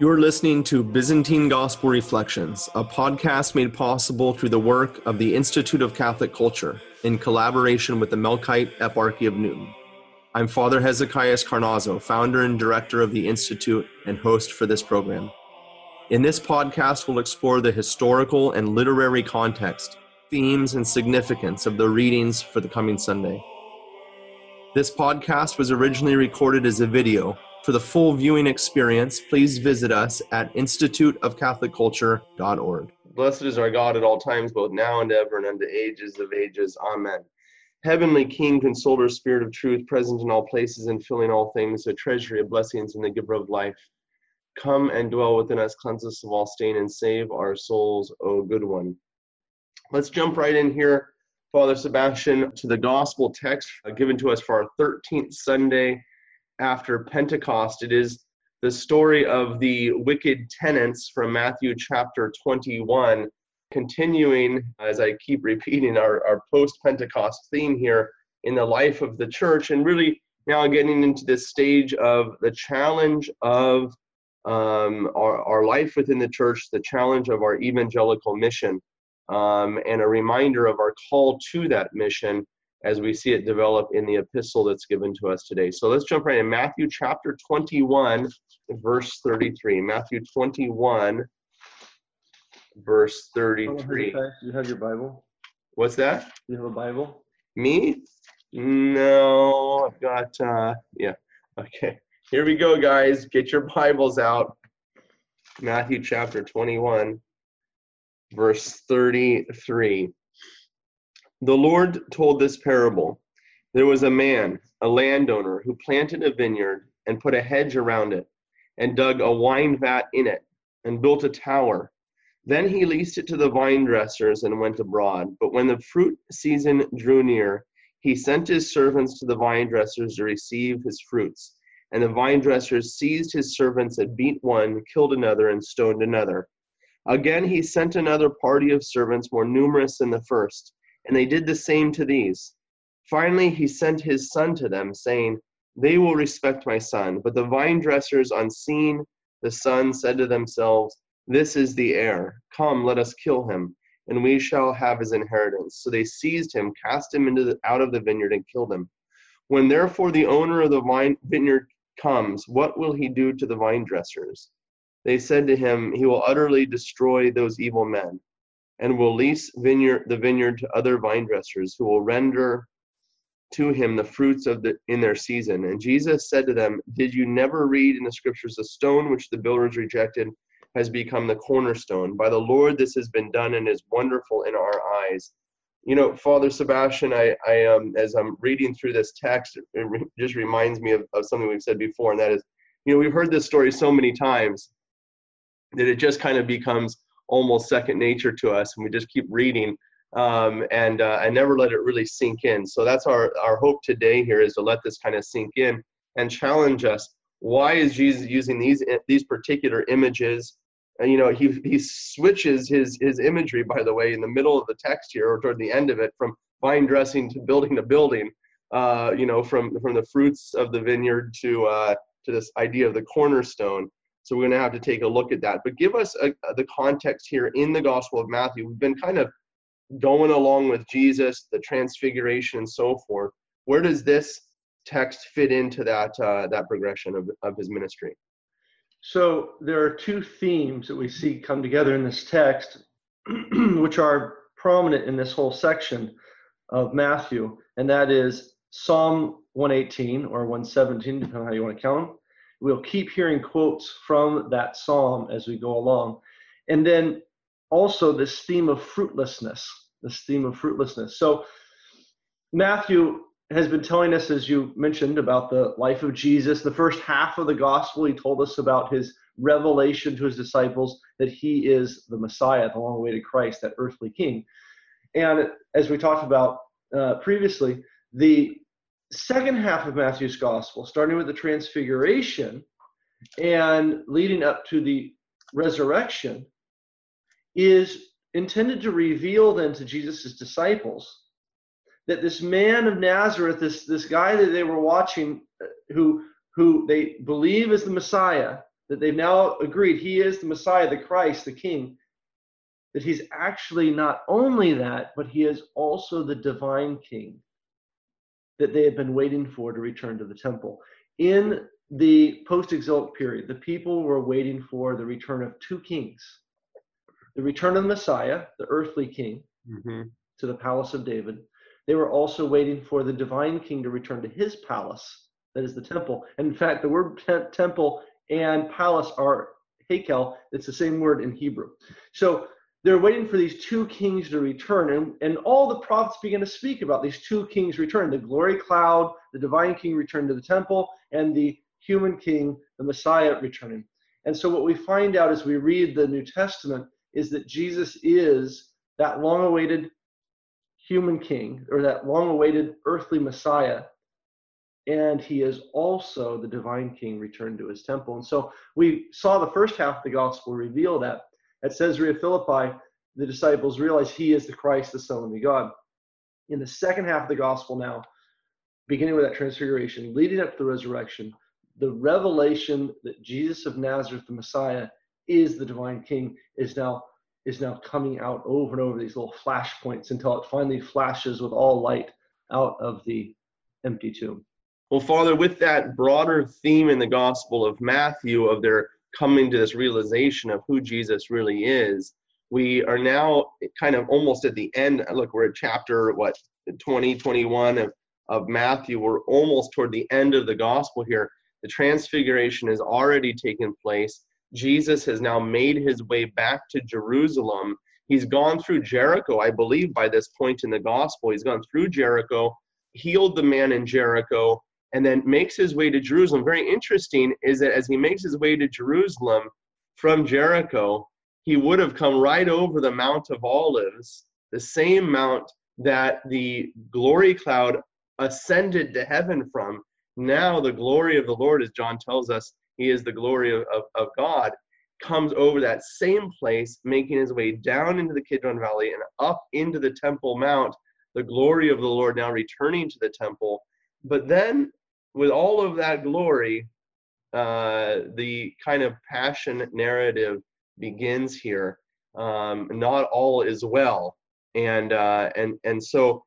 You're listening to Byzantine Gospel Reflections, a podcast made possible through the work of the Institute of Catholic Culture in collaboration with the Melkite Eparchy of Newton. I'm Father Hezekiah Carnazzo, founder and director of the Institute and host for this program. In this podcast, we'll explore the historical and literary context, themes, and significance of the readings for the coming Sunday. This podcast was originally recorded as a video. For the full viewing experience, please visit us at instituteofcatholicculture.org. Blessed is our God at all times, both now and ever, and unto ages of ages. Amen. Heavenly King, Consoler, Spirit of Truth, present in all places and filling all things, a treasury of blessings and the giver of life Come and dwell within us, cleanse us of all stain, and save our souls, O good one. Let's jump right in here, Father Sebastian, to the gospel text uh, given to us for our 13th Sunday after Pentecost. It is the story of the wicked tenants from Matthew chapter 21, continuing, as I keep repeating, our, our post Pentecost theme here in the life of the church, and really now getting into this stage of the challenge of um, our, our life within the church, the challenge of our evangelical mission, um, and a reminder of our call to that mission as we see it develop in the epistle that's given to us today. So let's jump right in. Matthew chapter 21, verse 33. Matthew 21, verse 33. You have your Bible? What's that? You have a Bible? Me? No, I've got, uh, yeah, okay. Here we go, guys. Get your Bibles out. Matthew chapter 21, verse 33. The Lord told this parable There was a man, a landowner, who planted a vineyard and put a hedge around it, and dug a wine vat in it, and built a tower. Then he leased it to the vine dressers and went abroad. But when the fruit season drew near, he sent his servants to the vine dressers to receive his fruits. And the vine dressers seized his servants and beat one, killed another, and stoned another. Again he sent another party of servants more numerous than the first, and they did the same to these. Finally he sent his son to them, saying, They will respect my son. But the vine dressers, on seeing the son, said to themselves, This is the heir. Come, let us kill him, and we shall have his inheritance. So they seized him, cast him into the, out of the vineyard, and killed him. When therefore the owner of the vine, vineyard comes, what will he do to the vine dressers? They said to him, He will utterly destroy those evil men, and will lease vineyard, the vineyard to other vine dressers, who will render to him the fruits of the in their season. And Jesus said to them, Did you never read in the scriptures the stone which the builders rejected has become the cornerstone? By the Lord this has been done and is wonderful in our eyes you know, Father Sebastian, I, I um, as I'm reading through this text, it re- just reminds me of, of something we've said before, and that is, you know, we've heard this story so many times that it just kind of becomes almost second nature to us, and we just keep reading um, and uh, and never let it really sink in. So that's our our hope today here is to let this kind of sink in and challenge us. Why is Jesus using these these particular images and you know he he switches his his imagery by the way in the middle of the text here or toward the end of it from vine dressing to building a building uh, you know from from the fruits of the vineyard to uh, to this idea of the cornerstone so we're going to have to take a look at that. But give us a, the context here in the gospel of matthew. We've been kind of going along with jesus the transfiguration and so forth. Where does this text fit into that uh, that progression of, of his ministry? So there are two themes that we see come together in this text, which are prominent in this whole section of Matthew, and that is Psalm 118 or 117, depending on how you want to count. them. We'll keep hearing quotes from that psalm as we go along. And then also this theme of fruitlessness, this theme of fruitlessness. So Matthew has been telling us, as you mentioned, about the life of Jesus. The first half of the gospel, he told us about his revelation to his disciples that he is the Messiah, the long way to Christ, that earthly king. And as we talked about uh, previously, the second half of Matthew's gospel, starting with the transfiguration and leading up to the resurrection, is intended to reveal then to Jesus' disciples that this man of Nazareth, this, this guy that they were watching, uh, who, who they believe is the Messiah, that they've now agreed he is the Messiah, the Christ, the King, that he's actually not only that, but he is also the divine King that they had been waiting for to return to the temple. In the post exilic period, the people were waiting for the return of two kings the return of the Messiah, the earthly king, mm-hmm. to the palace of David. They were also waiting for the divine king to return to his palace, that is the temple. And in fact, the word temple and palace are hekel, it's the same word in Hebrew. So they're waiting for these two kings to return. And, and all the prophets begin to speak about these two kings return the glory cloud, the divine king return to the temple, and the human king, the Messiah, returning. And so, what we find out as we read the New Testament is that Jesus is that long awaited human king, or that long awaited earthly Messiah. And he is also the divine king returned to his temple. And so we saw the first half of the gospel reveal that. At Caesarea Philippi, the disciples realize he is the Christ, the Son of the God. In the second half of the gospel now, beginning with that transfiguration, leading up to the resurrection, the revelation that Jesus of Nazareth, the Messiah, is the divine king is now is now coming out over and over these little flash points until it finally flashes with all light out of the empty tomb. Well, Father, with that broader theme in the Gospel of Matthew of their coming to this realization of who Jesus really is, we are now kind of almost at the end. Look, we're at chapter, what, 20, 21 of, of Matthew. We're almost toward the end of the Gospel here. The transfiguration has already taken place. Jesus has now made his way back to Jerusalem. He's gone through Jericho, I believe, by this point in the gospel. He's gone through Jericho, healed the man in Jericho, and then makes his way to Jerusalem. Very interesting is that as he makes his way to Jerusalem from Jericho, he would have come right over the Mount of Olives, the same mount that the glory cloud ascended to heaven from. Now, the glory of the Lord, as John tells us, he is the glory of, of, of God, comes over that same place, making his way down into the Kidron Valley and up into the Temple Mount, the glory of the Lord now returning to the temple. But then, with all of that glory, uh, the kind of passion narrative begins here. Um, not all is well, and uh, and and so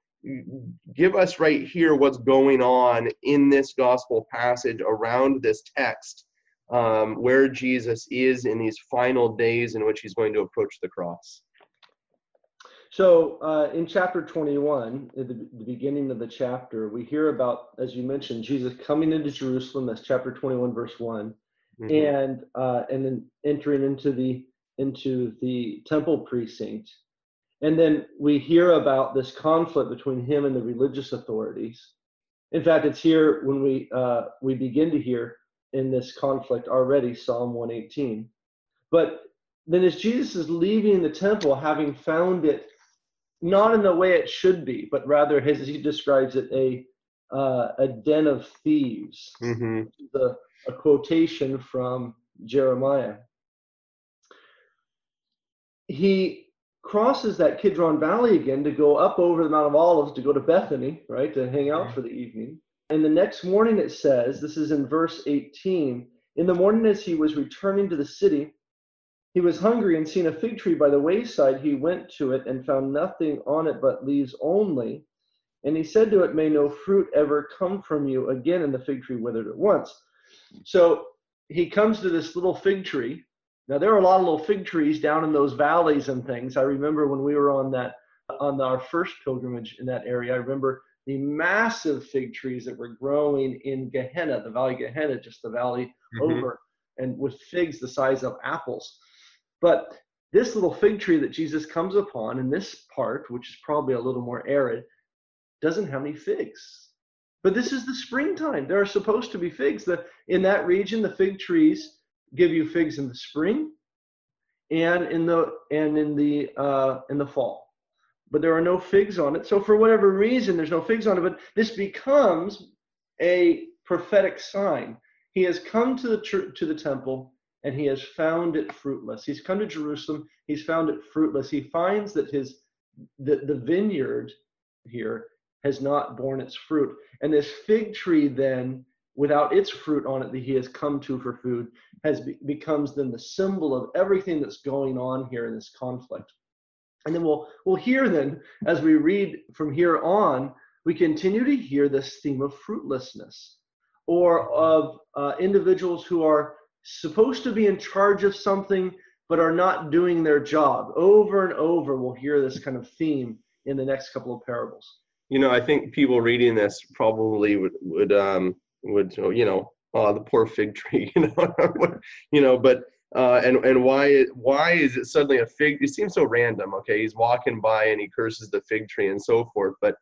give us right here what's going on in this gospel passage around this text um, where Jesus is in these final days in which he's going to approach the cross. So, uh, in chapter 21, at the, the, beginning of the chapter, we hear about, as you mentioned, Jesus coming into Jerusalem. That's chapter 21, verse one mm-hmm. and uh, and then entering into the into the temple precinct. And then we hear about this conflict between him and the religious authorities. In fact, it's here when we uh, we begin to hear in this conflict already, Psalm 118. But then as Jesus is leaving the temple, having found it not in the way it should be, but rather, as he describes it, a uh, a den of thieves. Mm-hmm. The, a quotation from Jeremiah. He crosses that Kidron Valley again to go up over the Mount of Olives to go to Bethany, right, to hang out for the evening. And the next morning it says, this is in verse 18, in the morning as he was returning to the city, he was hungry and seeing a fig tree by the wayside, he went to it and found nothing on it but leaves only. And he said to it, May no fruit ever come from you again. And the fig tree withered at once. So he comes to this little fig tree. Now there are a lot of little fig trees down in those valleys and things. I remember when we were on that on our first pilgrimage in that area. I remember the massive fig trees that were growing in Gehenna, the Valley Gehenna, just the valley mm-hmm. over, and with figs the size of apples. But this little fig tree that Jesus comes upon in this part, which is probably a little more arid, doesn't have any figs. But this is the springtime. There are supposed to be figs. The, in that region, the fig trees give you figs in the spring and in the and in the uh, in the fall but there are no figs on it. So for whatever reason, there's no figs on it. But this becomes a prophetic sign. He has come to the to the temple and he has found it fruitless. He's come to Jerusalem. He's found it fruitless. He finds that his the, the vineyard here has not borne its fruit. And this fig tree then without its fruit on it that he has come to for food has be- becomes then the symbol of everything that's going on here in this conflict and then we'll we'll hear then as we read from here on we continue to hear this theme of fruitlessness or of uh, individuals who are supposed to be in charge of something but are not doing their job over and over we'll hear this kind of theme in the next couple of parables you know i think people reading this probably would would um would you know oh the poor fig tree you know you know but uh, and and why why is it suddenly a fig? It seems so random. Okay, he's walking by and he curses the fig tree and so forth. But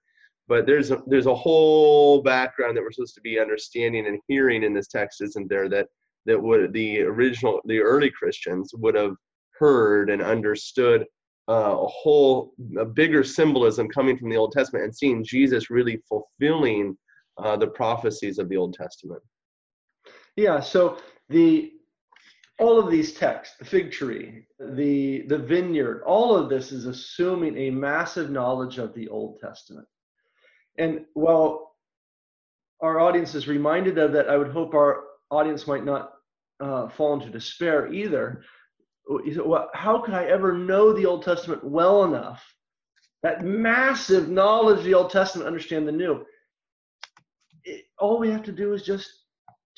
but there's a, there's a whole background that we're supposed to be understanding and hearing in this text, isn't there? That that would the original the early Christians would have heard and understood uh, a whole a bigger symbolism coming from the Old Testament and seeing Jesus really fulfilling uh, the prophecies of the Old Testament. Yeah. So the all of these texts, the fig tree, the, the vineyard, all of this is assuming a massive knowledge of the Old Testament. And while our audience is reminded of that, I would hope our audience might not uh, fall into despair either. Well, how could I ever know the Old Testament well enough? That massive knowledge of the Old Testament, understand the New. It, all we have to do is just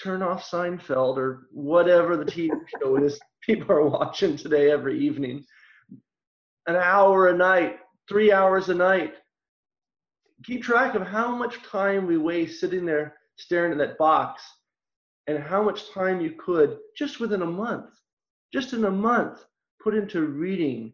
turn off Seinfeld or whatever the TV show is people are watching today every evening. An hour a night, three hours a night. Keep track of how much time we waste sitting there staring at that box and how much time you could just within a month, just in a month, put into reading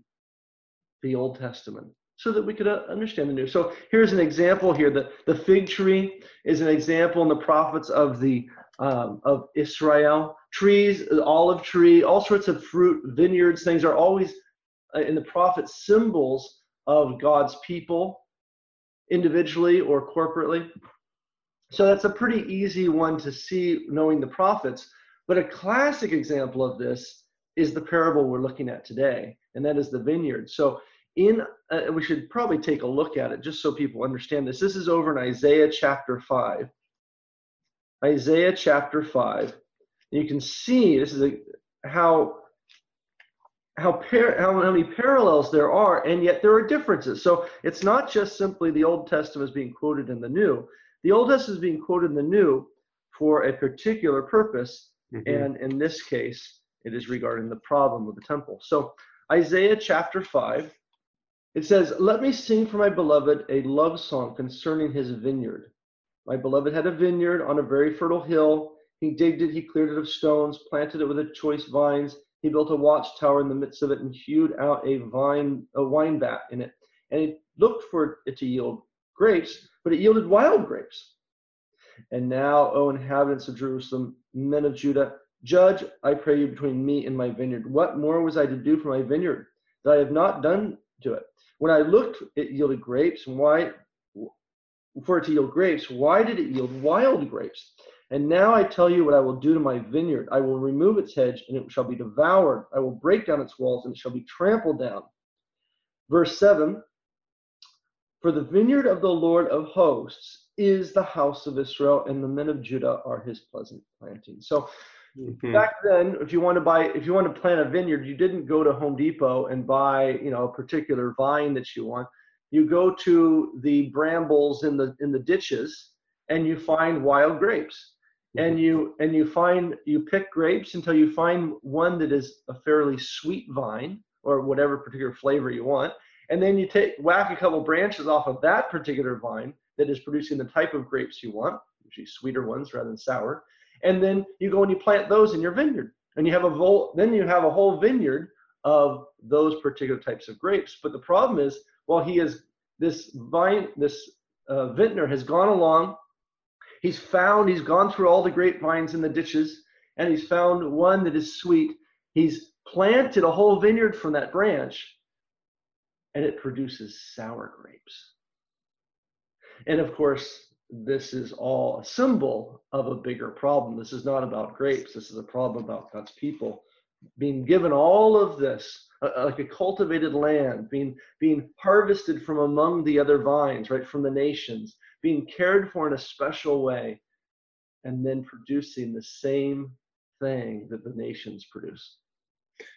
the Old Testament so that we could uh, understand the new. So here's an example here. The, the fig tree is an example in the prophets of the um, of Israel. Trees, olive tree, all sorts of fruit, vineyards, things are always uh, in the prophets symbols of God's people, individually or corporately. So that's a pretty easy one to see knowing the prophets. But a classic example of this is the parable we're looking at today, and that is the vineyard. So in uh, we should probably take a look at it just so people understand this. This is over in Isaiah chapter 5. Isaiah chapter 5. You can see this is a, how how, par- how, how many parallels there are, and yet there are differences. So it's not just simply the Old Testament is being quoted in the New. The Old Testament is being quoted in the New for a particular purpose, mm-hmm. and in this case, it is regarding the problem of the temple. So Isaiah chapter 5, it says, Let me sing for my beloved a love song concerning his vineyard. My beloved had a vineyard on a very fertile hill. He digged it, he cleared it of stones, planted it with choice vines. He built a watchtower in the midst of it and hewed out a vine, a wine vat in it. And he looked for it to yield grapes, but it yielded wild grapes. And now, O inhabitants of Jerusalem, men of Judah, judge, I pray you, between me and my vineyard. What more was I to do for my vineyard that I have not done to it? When I looked, it yielded grapes. And why for it to yield grapes. Why did it yield wild grapes? And now I tell you what I will do to my vineyard. I will remove its hedge, and it shall be devoured. I will break down its walls, and it shall be trampled down. Verse 7 For the vineyard of the Lord of hosts is the house of Israel, and the men of Judah are his pleasant planting. So mm-hmm. back then, if you want to buy, if you want to plant a vineyard, you didn't go to Home Depot and buy, you know, a particular vine that you want you go to the brambles in the in the ditches and you find wild grapes and mm-hmm. you and you find you pick grapes until you find one that is a fairly sweet vine or whatever particular flavor you want and then you take whack a couple branches off of that particular vine that is producing the type of grapes you want usually sweeter ones rather than sour and then you go and you plant those in your vineyard and you have a vol- then you have a whole vineyard of those particular types of grapes but the problem is well, he is this vine, this uh, vintner has gone along. He's found, he's gone through all the grapevines in the ditches, and he's found one that is sweet. He's planted a whole vineyard from that branch, and it produces sour grapes. And of course, this is all a symbol of a bigger problem. This is not about grapes. This is a problem about God's people being given all of this uh, uh, like a cultivated land, being, being harvested from among the other vines, right, from the nations, being cared for in a special way. and then producing the same thing that the nations produce.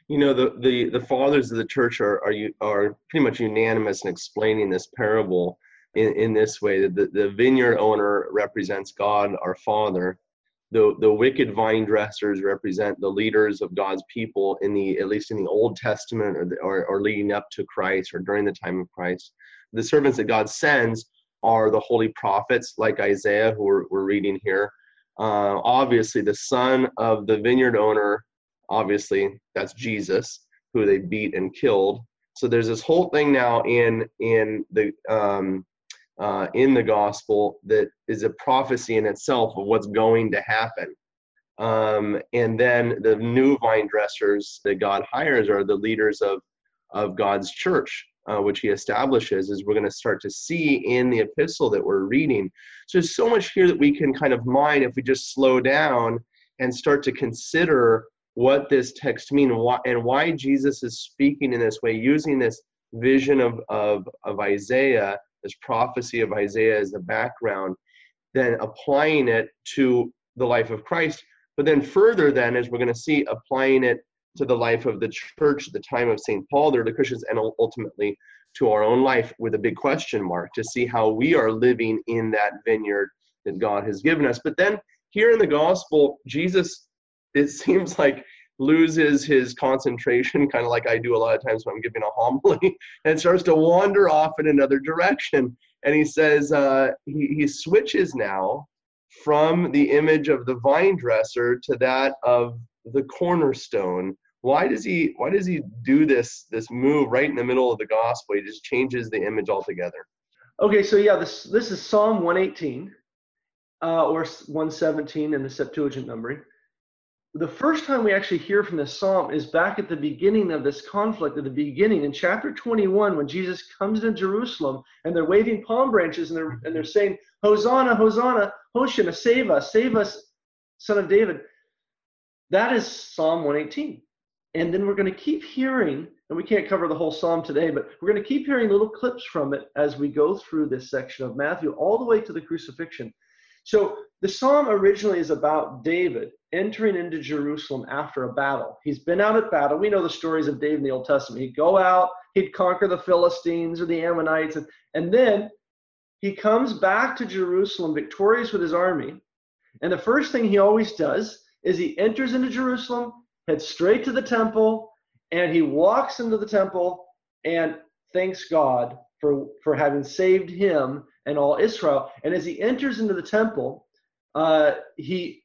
You know, the, the, the fathers of the church are, are, are pretty much unanimous in explaining this parable in, in this way that the, the vineyard owner represents God, our Father. The, the wicked vine dressers represent the leaders of God's people in the at least in the Old Testament or, the, or, or leading up to Christ or during the time of Christ. The servants that God sends are the holy prophets like Isaiah, who we're, we're reading here. Uh, obviously, the son of the vineyard owner, obviously, that's Jesus, who they beat and killed. So there's this whole thing now in in the um, uh, in the gospel that is a prophecy in itself of what's going to happen. Um, and then the new vine dressers that God hires are the leaders of of God's church uh, which he establishes, is we're going to start to see in the epistle that we're reading. So there's so much here that we can kind of mine if we just slow down and start to consider what this text means and why, and why Jesus is speaking in this way, using this vision of, of, of Isaiah, this prophecy of Isaiah as the background, then applying it to the life of Christ. But then further, then, as we're going to see, applying it to the life of the church the time of St. Paul, there the Christians, and ultimately to our own life with a big question mark to see how we are living in that vineyard that God has given us. But then here in the gospel, Jesus, it seems like loses his concentration, kind of like I do a lot of times when I'm giving a homily, and starts to wander off in another direction. And he says, uh, he, he switches now from the image of the vine dresser to that of the cornerstone. Why does he why does he do this this move right in the middle of the gospel? He just changes the image altogether. Okay so yeah this this is psalm 118 uh, or 117 in the septuagint numbering the first time we actually hear from this psalm is back at the beginning of this conflict at the beginning in chapter 21 when jesus comes to jerusalem and they're waving palm branches and they're and they're saying hosanna hosanna hosanna save us save us son of david that is psalm 118 and then we're going to keep hearing, and we can't cover the whole psalm today, but we're going to keep hearing little clips from it as we go through this section of Matthew, all the way to the crucifixion. So the psalm originally is about David entering into Jerusalem after a battle. He's been out at battle. We know the stories of David in the Old Testament. He'd go out, he'd conquer the Philistines or the Ammonites, and, and then he comes back to Jerusalem victorious with his army. And the first thing he always does is he enters into Jerusalem heads straight to the temple, and he walks into the temple and thanks God for, for having saved him and all Israel. And as he enters into the temple, uh, he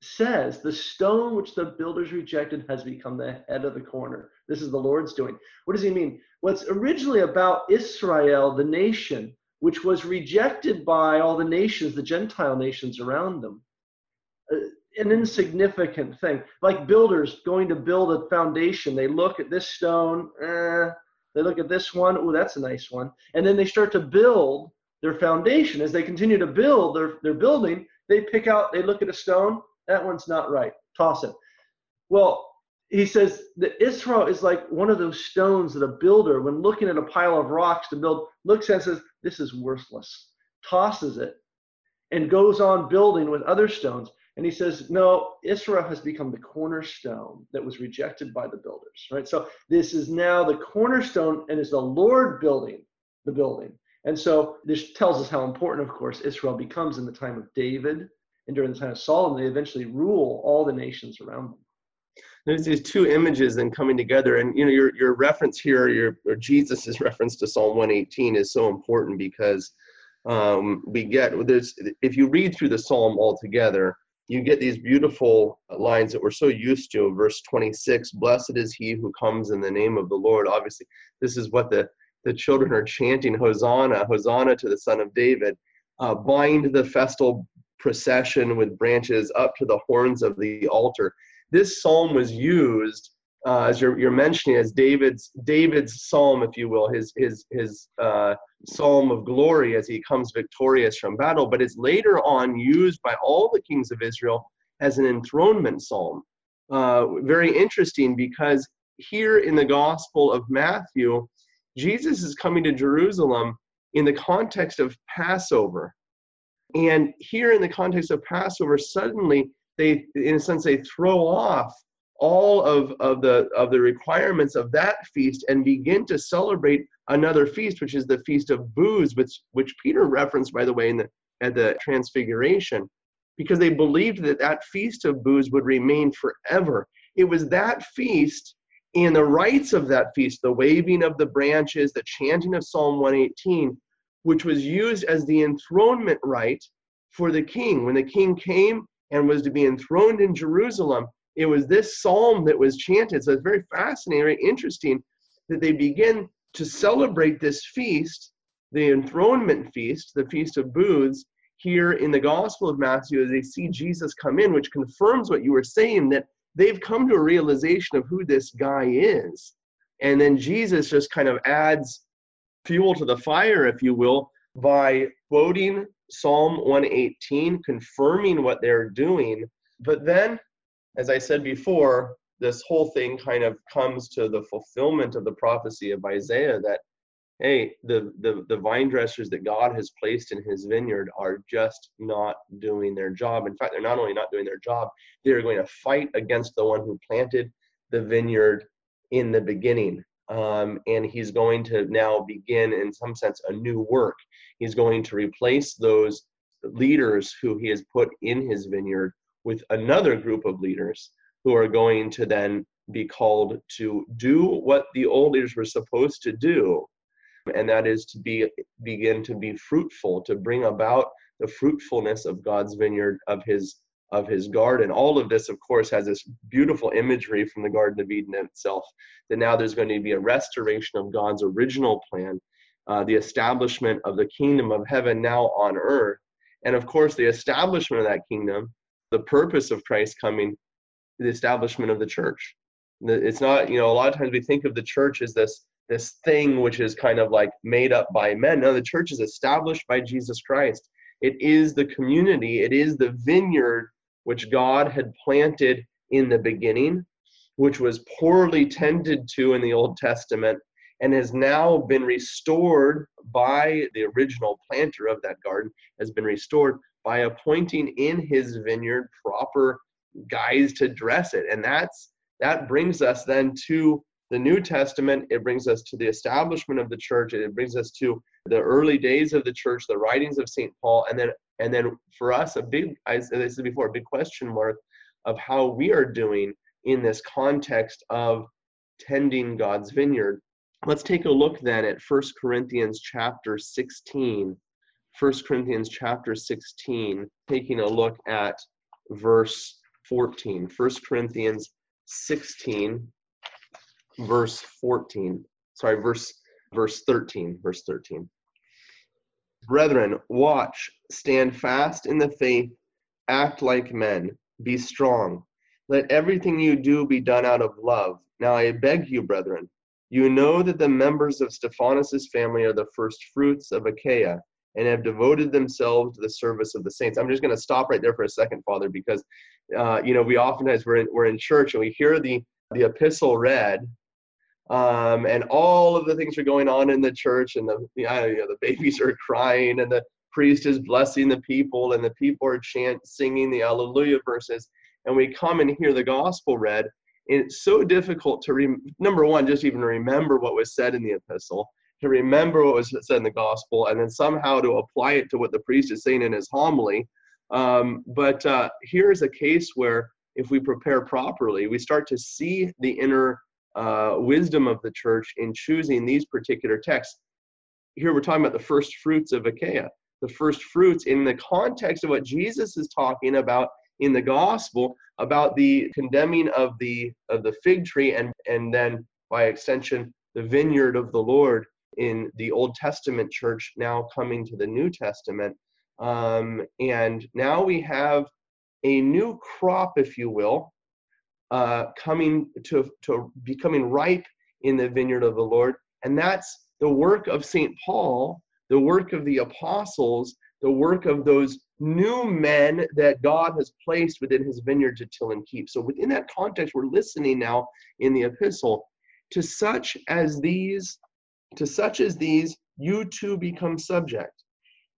says, The stone which the builders rejected has become the head of the corner. This is the Lord's doing. What does he mean? It's originally about Israel, the nation, which was rejected by all the nations, the Gentile nations around them. Uh, an insignificant thing. Like builders going to build a foundation, they look at this stone, eh, they look at this one, oh, that's a nice one. And then they start to build their foundation. As they continue to build their, their building, they pick out, they look at a stone, that one's not right, toss it. Well, he says that Israel is like one of those stones that a builder, when looking at a pile of rocks to build, looks at and says, This is worthless, tosses it, and goes on building with other stones. And he says, no, Israel has become the cornerstone that was rejected by the builders, right? So this is now the cornerstone and is the Lord building the building. And so this tells us how important, of course, Israel becomes in the time of David and during the time of Solomon. They eventually rule all the nations around them. There's these two images then coming together, and you know your your reference here, your or Jesus's reference to Psalm 118 is so important because um, we get there's if you read through the psalm altogether, you get these beautiful lines that we're so used to. Verse 26 Blessed is he who comes in the name of the Lord. Obviously, this is what the, the children are chanting Hosanna, Hosanna to the Son of David. Uh, bind the festal procession with branches up to the horns of the altar. This psalm was used uh, as you're, you're mentioning as David's David's psalm, if you will, his his his uh, psalm of glory as he comes victorious from battle. But it's later on used by all the kings of Israel as an enthronement psalm. Uh, very interesting because here in the Gospel of Matthew, Jesus is coming to Jerusalem in the context of Passover. And here in the context of Passover, suddenly they, in a sense, they throw off all of, of the of the requirements of that feast and begin to celebrate another feast, which is the feast of booths, which which Peter referenced, by the way, in the at the Transfiguration, because they believed that that feast of booths would remain forever. It was that feast and the rites of that feast, the waving of the branches, the chanting of Psalm 118, which was used as the enthronement rite for the king. When the king came and was to be enthroned in Jerusalem, it was this psalm that was chanted. So it's very fascinating, very interesting that they begin to celebrate this feast, the enthronement feast, the Feast of Booths, here in the Gospel of Matthew as they see Jesus come in, which confirms what you were saying that they've come to a realization of who this guy is. And then Jesus just kind of adds fuel to the fire, if you will, by quoting Psalm 118, confirming what they're doing. But then, as I said before, this whole thing kind of comes to the fulfillment of the prophecy of Isaiah that, hey, the, the, the vine dressers that God has placed in his vineyard are just not doing their job. In fact, they're not only not doing their job, they're going to fight against the one who planted the vineyard in the beginning. Um, and he's going to now begin, in some sense, a new work. He's going to replace those leaders who he has put in his vineyard with another group of leaders who are going to then be called to do what the old leaders were supposed to do and that is to be begin to be fruitful to bring about the fruitfulness of god's vineyard of his of his garden all of this of course has this beautiful imagery from the garden of eden itself that now there's going to be a restoration of god's original plan uh, the establishment of the kingdom of heaven now on earth and of course the establishment of that kingdom the purpose of christ coming the establishment of the church. It's not, you know, a lot of times we think of the church as this this thing which is kind of like made up by men. No, the church is established by Jesus Christ. It is the community, it is the vineyard which God had planted in the beginning, which was poorly tended to in the Old Testament and has now been restored by the original planter of that garden, has been restored by appointing in his vineyard proper guys to dress it and that's that brings us then to the new testament it brings us to the establishment of the church it brings us to the early days of the church the writings of st paul and then and then for us a big as i said before a big question mark of how we are doing in this context of tending god's vineyard. Let's take a look then at First corinthians chapter 16 1 corinthians chapter 16 taking a look at verse 14. 1 Corinthians 16, verse 14. Sorry, verse verse 13. Verse 13. Brethren, watch, stand fast in the faith, act like men, be strong. Let everything you do be done out of love. Now I beg you, brethren, you know that the members of Stephanas' family are the first fruits of Achaia and have devoted themselves to the service of the saints. I'm just going to stop right there for a second, Father, because uh, you know we oftentimes we're in, we're in church and we hear the the epistle read, um, and all of the things are going on in the church, and the you know, the babies are crying, and the priest is blessing the people, and the people are chant singing the Alleluia verses, and we come and hear the gospel read. And it's so difficult to re- number one just even remember what was said in the epistle to remember what was said in the gospel and then somehow to apply it to what the priest is saying in his homily. Um, but uh, here's a case where if we prepare properly, we start to see the inner uh, wisdom of the church in choosing these particular texts. Here we're talking about the first fruits of Achaia, the first fruits in the context of what Jesus is talking about in the gospel about the condemning of the of the fig tree and and then by extension the vineyard of the Lord in the Old Testament church now coming to the New Testament. Um, and now we have a new crop, if you will, uh, coming to, to becoming ripe in the vineyard of the Lord. And that's the work of St. Paul, the work of the apostles, the work of those new men that God has placed within his vineyard to till and keep. So, within that context, we're listening now in the epistle to such as these to such as these, you too become subject.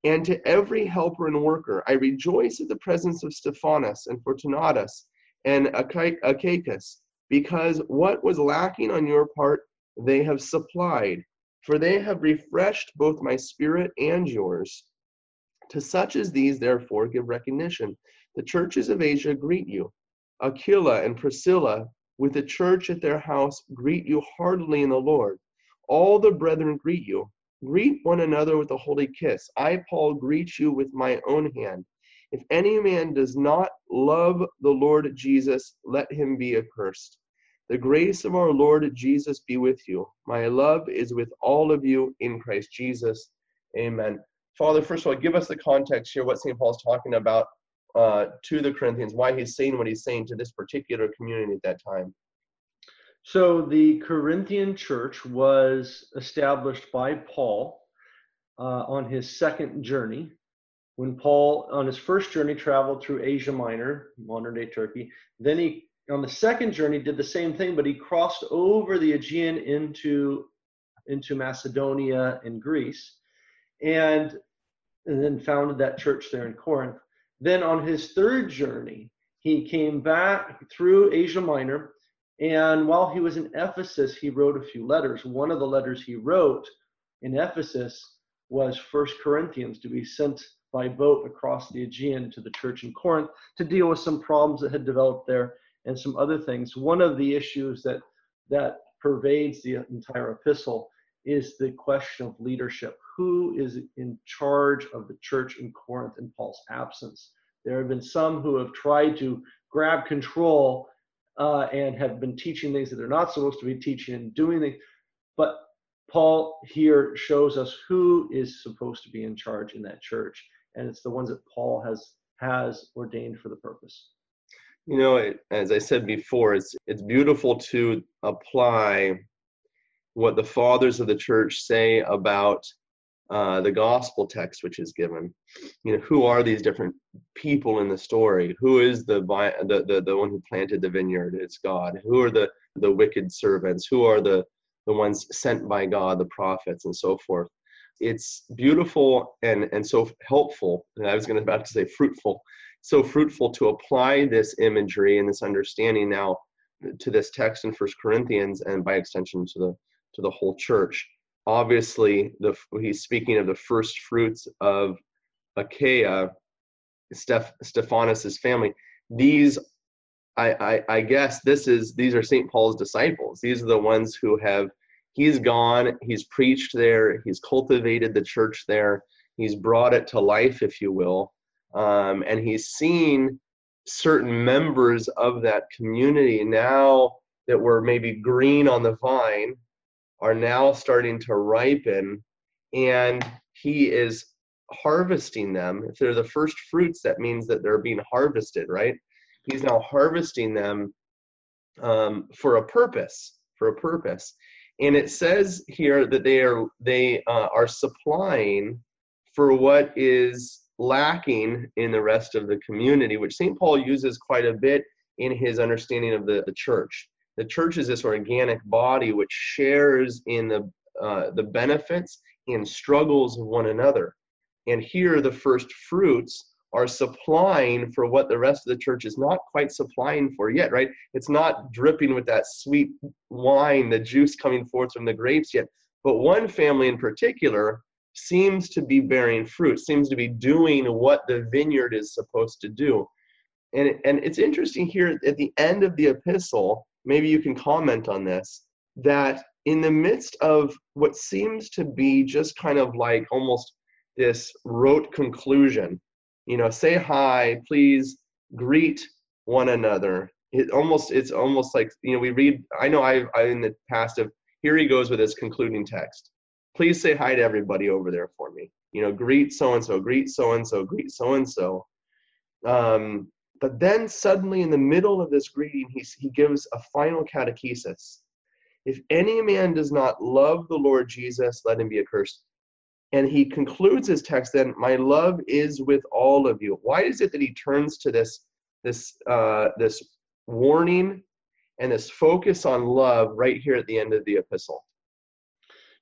and to every helper and worker. I rejoice at the presence of Stephanas and Fortunatus and Achaicus, because what was lacking on your part, they have supplied. For they have refreshed both my spirit and yours. To such as these, therefore, give recognition. The churches of Asia greet you. Aquila and Priscilla, with the church at their house, greet you heartily in the Lord. All the brethren greet you. Greet one another with a holy kiss. I, Paul, greet you with my own hand. If any man does not love the Lord Jesus, let him be accursed. The grace of our Lord Jesus be with you. My love is with all of you in Christ Jesus. Amen. Father, first of all, give us the context here, what St. Paul is talking about uh, to the Corinthians, why he's saying what he's saying to this particular community at that time. So the Corinthian church was established by Paul uh, on his second journey. When Paul, on his first journey, traveled through Asia Minor, modern day Turkey, then he, on the second journey, did the same thing, but he crossed over the Aegean into, into Macedonia and Greece, and, and then founded that church there in Corinth. Then on his third journey, he came back through Asia Minor and while he was in Ephesus, he wrote a few letters. One of the letters he wrote in Ephesus was First Corinthians to be sent by boat across the Aegean to the church in Corinth to deal with some problems that had developed there and some other things. One of the issues that that pervades the entire epistle is the question of leadership. Who is in charge of the church in Corinth in Paul's absence? There have been some who have tried to grab control uh, and have been teaching things that they're not supposed to be teaching and doing things. But Paul here shows us who is supposed to be in charge in that church, and it's the ones that Paul has has ordained for the purpose. You know, it, as I said before, it's it's beautiful to apply what the fathers of the church say about uh, the gospel text which is given. You know, who are these different people in the story? Who is the the the, the one who planted the vineyard? It's God. Who are the the wicked servants? Who are the the ones sent by God, the prophets, and so forth? It's beautiful and and so helpful. And I was going to about to say fruitful, so fruitful to apply this imagery and this understanding now to this text in First Corinthians and by extension to the to the whole church obviously the he's speaking of the first fruits of Achaia, Steph, Stephanas's family. These, I, I, I guess, this is these are Saint Paul's disciples. These are the ones who have. He's gone. He's preached there. He's cultivated the church there. He's brought it to life, if you will, um, and he's seen certain members of that community now that were maybe green on the vine are now starting to ripen and he is harvesting them if they're the first fruits that means that they're being harvested right he's now harvesting them um, for a purpose for a purpose and it says here that they are they uh, are supplying for what is lacking in the rest of the community which st paul uses quite a bit in his understanding of the, the church the church is this organic body which shares in the uh, the benefits and struggles of one another. And here, the first fruits are supplying for what the rest of the church is not quite supplying for yet, right? It's not dripping with that sweet wine, the juice coming forth from the grapes yet. But one family in particular seems to be bearing fruit, seems to be doing what the vineyard is supposed to do. And, and it's interesting here at the end of the epistle, maybe you can comment on this, that in the midst of what seems to be just kind of like almost this rote conclusion, you know, say hi, please greet one another. It almost, it's almost like, you know, we read, I know I, I in the past of, here he goes with his concluding text. Please say hi to everybody over there for me. You know, greet so and so, greet so and so, greet so and so. Um, but then suddenly, in the middle of this greeting, he, he gives a final catechesis. If any man does not love the Lord Jesus, let him be accursed. And he concludes his text then, My love is with all of you. Why is it that he turns to this, this, uh, this warning and this focus on love right here at the end of the epistle?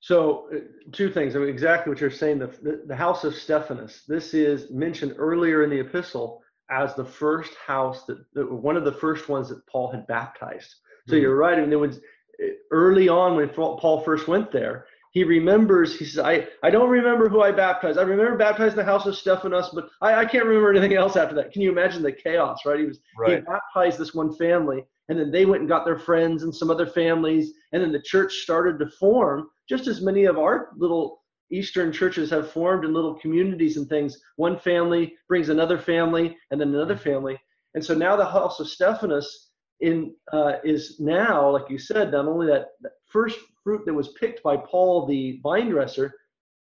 So, uh, two things. I mean, exactly what you're saying. The, the, the, house of Stephanas. This is mentioned earlier in the epistle as the first house that, that one of the first ones that Paul had baptized. So mm-hmm. you're right. I mean, it was uh, early on when Paul first went there. He remembers. He says, "I I don't remember who I baptized. I remember baptizing the house of Stephanas, but I, I can't remember anything else after that." Can you imagine the chaos? Right? He was right. he baptized this one family, and then they went and got their friends and some other families, and then the church started to form just as many of our little Eastern churches have formed in little communities and things. One family brings another family, and then another family. And so now the house of Stephanas in uh, is now, like you said, not only that, that first fruit that was picked by Paul the vine dresser,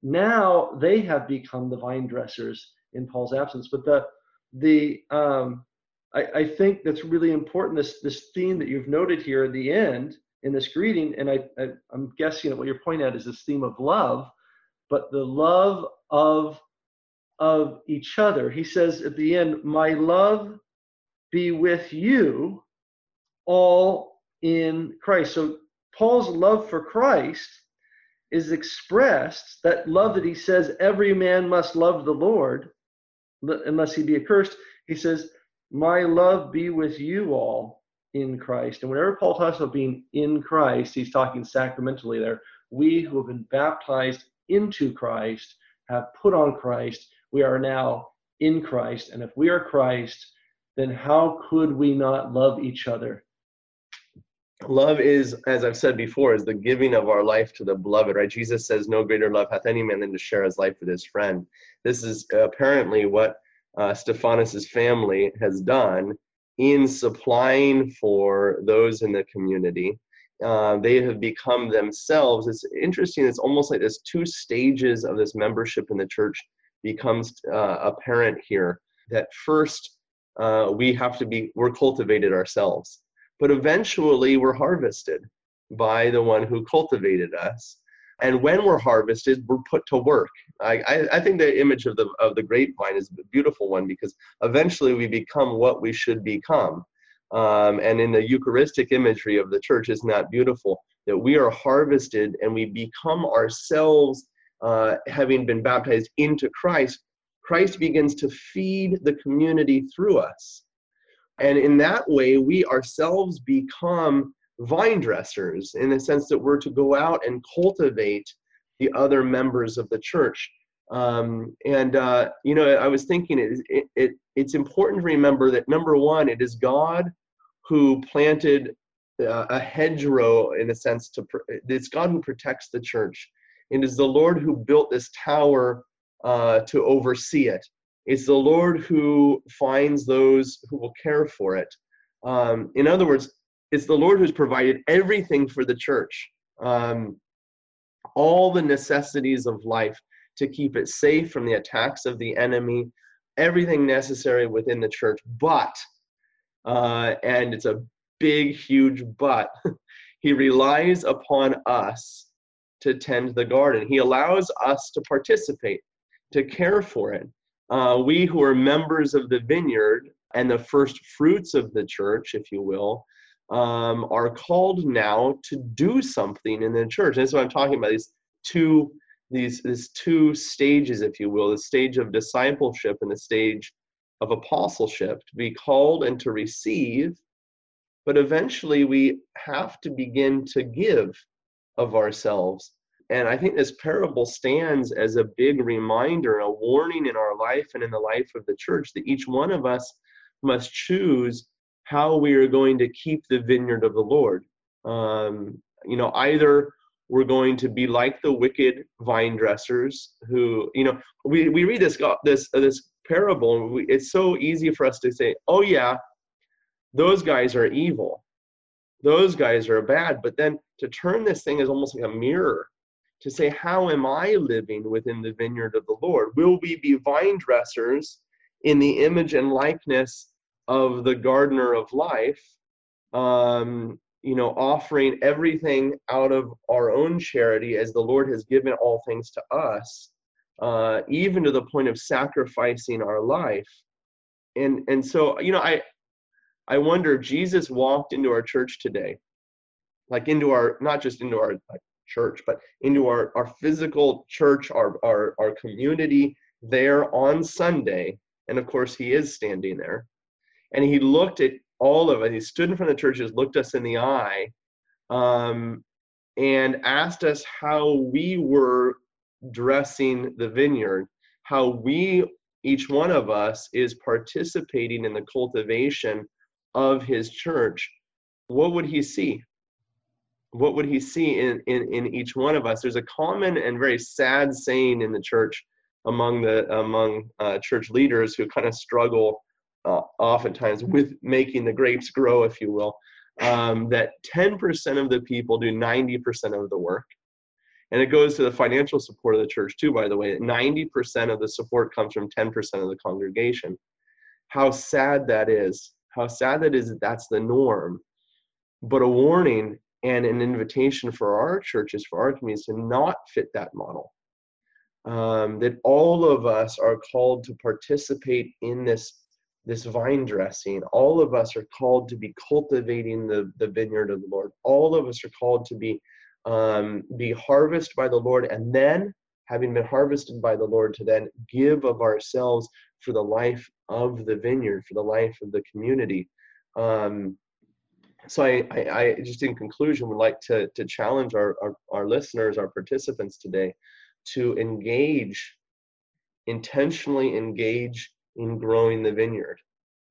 now they have become the vine dressers in Paul's absence. But the the um, I, I think that's really important. This this theme that you've noted here at the end in this greeting, and I, I I'm guessing that what you're pointing at is this theme of love, but the love of of each other. He says at the end, "My love be with you, all in Christ." So Paul's love for Christ is expressed. That love that he says every man must love the Lord, unless he be accursed. He says, "My love be with you all." in Christ. And whenever Paul talks about being in Christ, he's talking sacramentally there. We who have been baptized into Christ have put on Christ. We are now in Christ. And if we are Christ, then how could we not love each other? Love is, as I've said before, is the giving of our life to the beloved, right? Jesus says, No greater love hath any man than to share his life with his friend. This is apparently what uh, Stephanas's family has done in supplying for those in the community. Uh, they have become themselves. It's interesting. It's almost like there's two stages of this membership in the church becomes uh, apparent here. That first, uh, we have to be we're cultivated ourselves, but eventually we're harvested by the one who cultivated us. And when we're harvested we're put to work. I, I, I, think the image of the of the grapevine is a beautiful one because eventually we become what we should become. Um, and in the eucharistic imagery of the church is not beautiful? That we are harvested and we become ourselves uh, having been baptized into christ christ begins to feed the community through us and in that way we ourselves become vine dressers in the sense that we're to go out and cultivate the other members of the church. Um, and uh, you know, I was thinking it, it, it, it's important to remember that number one, it is God who planted uh, a hedgerow in a sense to it's God who protects the church. It is the Lord who built this tower uh, to oversee it. It's the Lord who finds those who will care for it. Um, in other words, it's the Lord who's provided everything for the church, um, all the necessities of life to keep it safe from the attacks of the enemy, everything necessary within the church. But, uh, and it's a big, huge but, he relies upon us to tend the garden. He allows us to participate, to care for it. Uh, we who are members of the vineyard and the first fruits of the church, if you will, um, are called now to do something in the church. And that's what I'm talking about. These two, these, these two stages, if you will, the stage of discipleship and the stage of apostleship, to be called and to receive. But eventually, we have to begin to give of ourselves. And I think this parable stands as a big reminder, a warning in our life and in the life of the church that each one of us must choose how we are going to keep the vineyard of the Lord. Um, you know, either we're going to be like the wicked vine dressers who, you know, we, we read this this uh, this parable, we, it's so easy for us to say, oh yeah, those guys are evil, those guys are bad. But then to turn this thing is almost like a mirror to say, how am I living within the vineyard of the Lord? Will we be vine dressers in the image and likeness of the gardener of life, um, you know, offering everything out of our own charity as the Lord has given all things to us, uh, even to the point of sacrificing our life. And and so, you know, I I wonder if Jesus walked into our church today, like into our not just into our like, church, but into our, our physical church, our, our, our community there on Sunday. And of course, he is standing there. And he looked at all of us, he stood in front of the churches, looked us in the eye, um, and asked us how we were dressing the vineyard, how we, each one of us, is participating in the cultivation of his church. What would he see? What would he see in, in, in each one of us? There's a common and very sad saying in the church among the among uh, church leaders who kind of struggle uh, oftentimes with making the grapes grow, if you will, um, that 10% of the people do 90% of the work. And it goes to the financial support of the church, too, by the way. 90% of the support comes from 10% of the congregation. How sad that is. How sad that is that that's the norm. But a warning and an invitation for our churches, for our communities to not fit that model. Um, that all of us are called to participate in this this vine dressing. All of us are called to be cultivating the, the vineyard of the Lord. All of us are called to be um, be harvested by the Lord, and then, having been harvested by the Lord, to then give of ourselves for the life of the vineyard, for the life of the community. Um, so I, I, I, just in conclusion would like to, to challenge our, our, our listeners, our participants today, to engage, intentionally engage in growing the vineyard.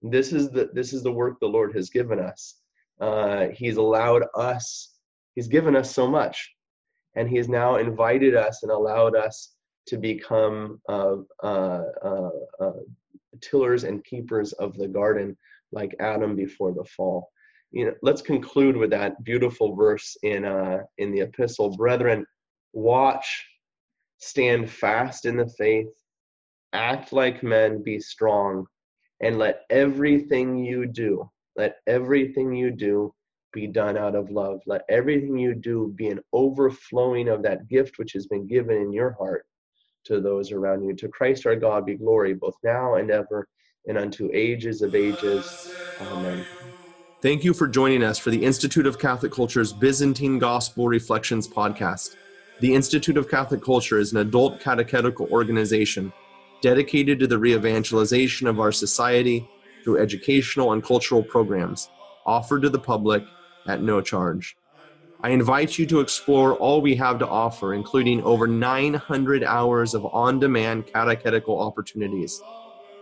This is the this is the work the Lord has given us. Uh, he's allowed us. He's given us so much, and He has now invited us and allowed us to become uh, uh, uh, tillers and keepers of the garden, like Adam before the fall. You know, let's conclude with that beautiful verse in uh, in the epistle, brethren. Watch, stand fast in the faith act like men, be strong, and let everything you do, let everything you do be done out of love. Let everything you do be an overflowing of that gift which has been given in your heart to those around you. To Christ our God be glory both now and ever and unto ages of ages. Amen. Thank you for joining us for the Institute of Catholic Culture's Byzantine Gospel Reflections podcast. The Institute of Catholic Culture is an adult catechetical organization dedicated to the re-evangelization of our society through educational and cultural programs offered to the public at no charge. I invite you to explore all we have to offer, including over 900 hours of on demand catechetical opportunities,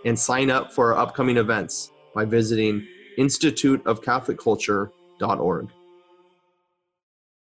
and sign up for our upcoming events by visiting instituteofcatholicculture.org.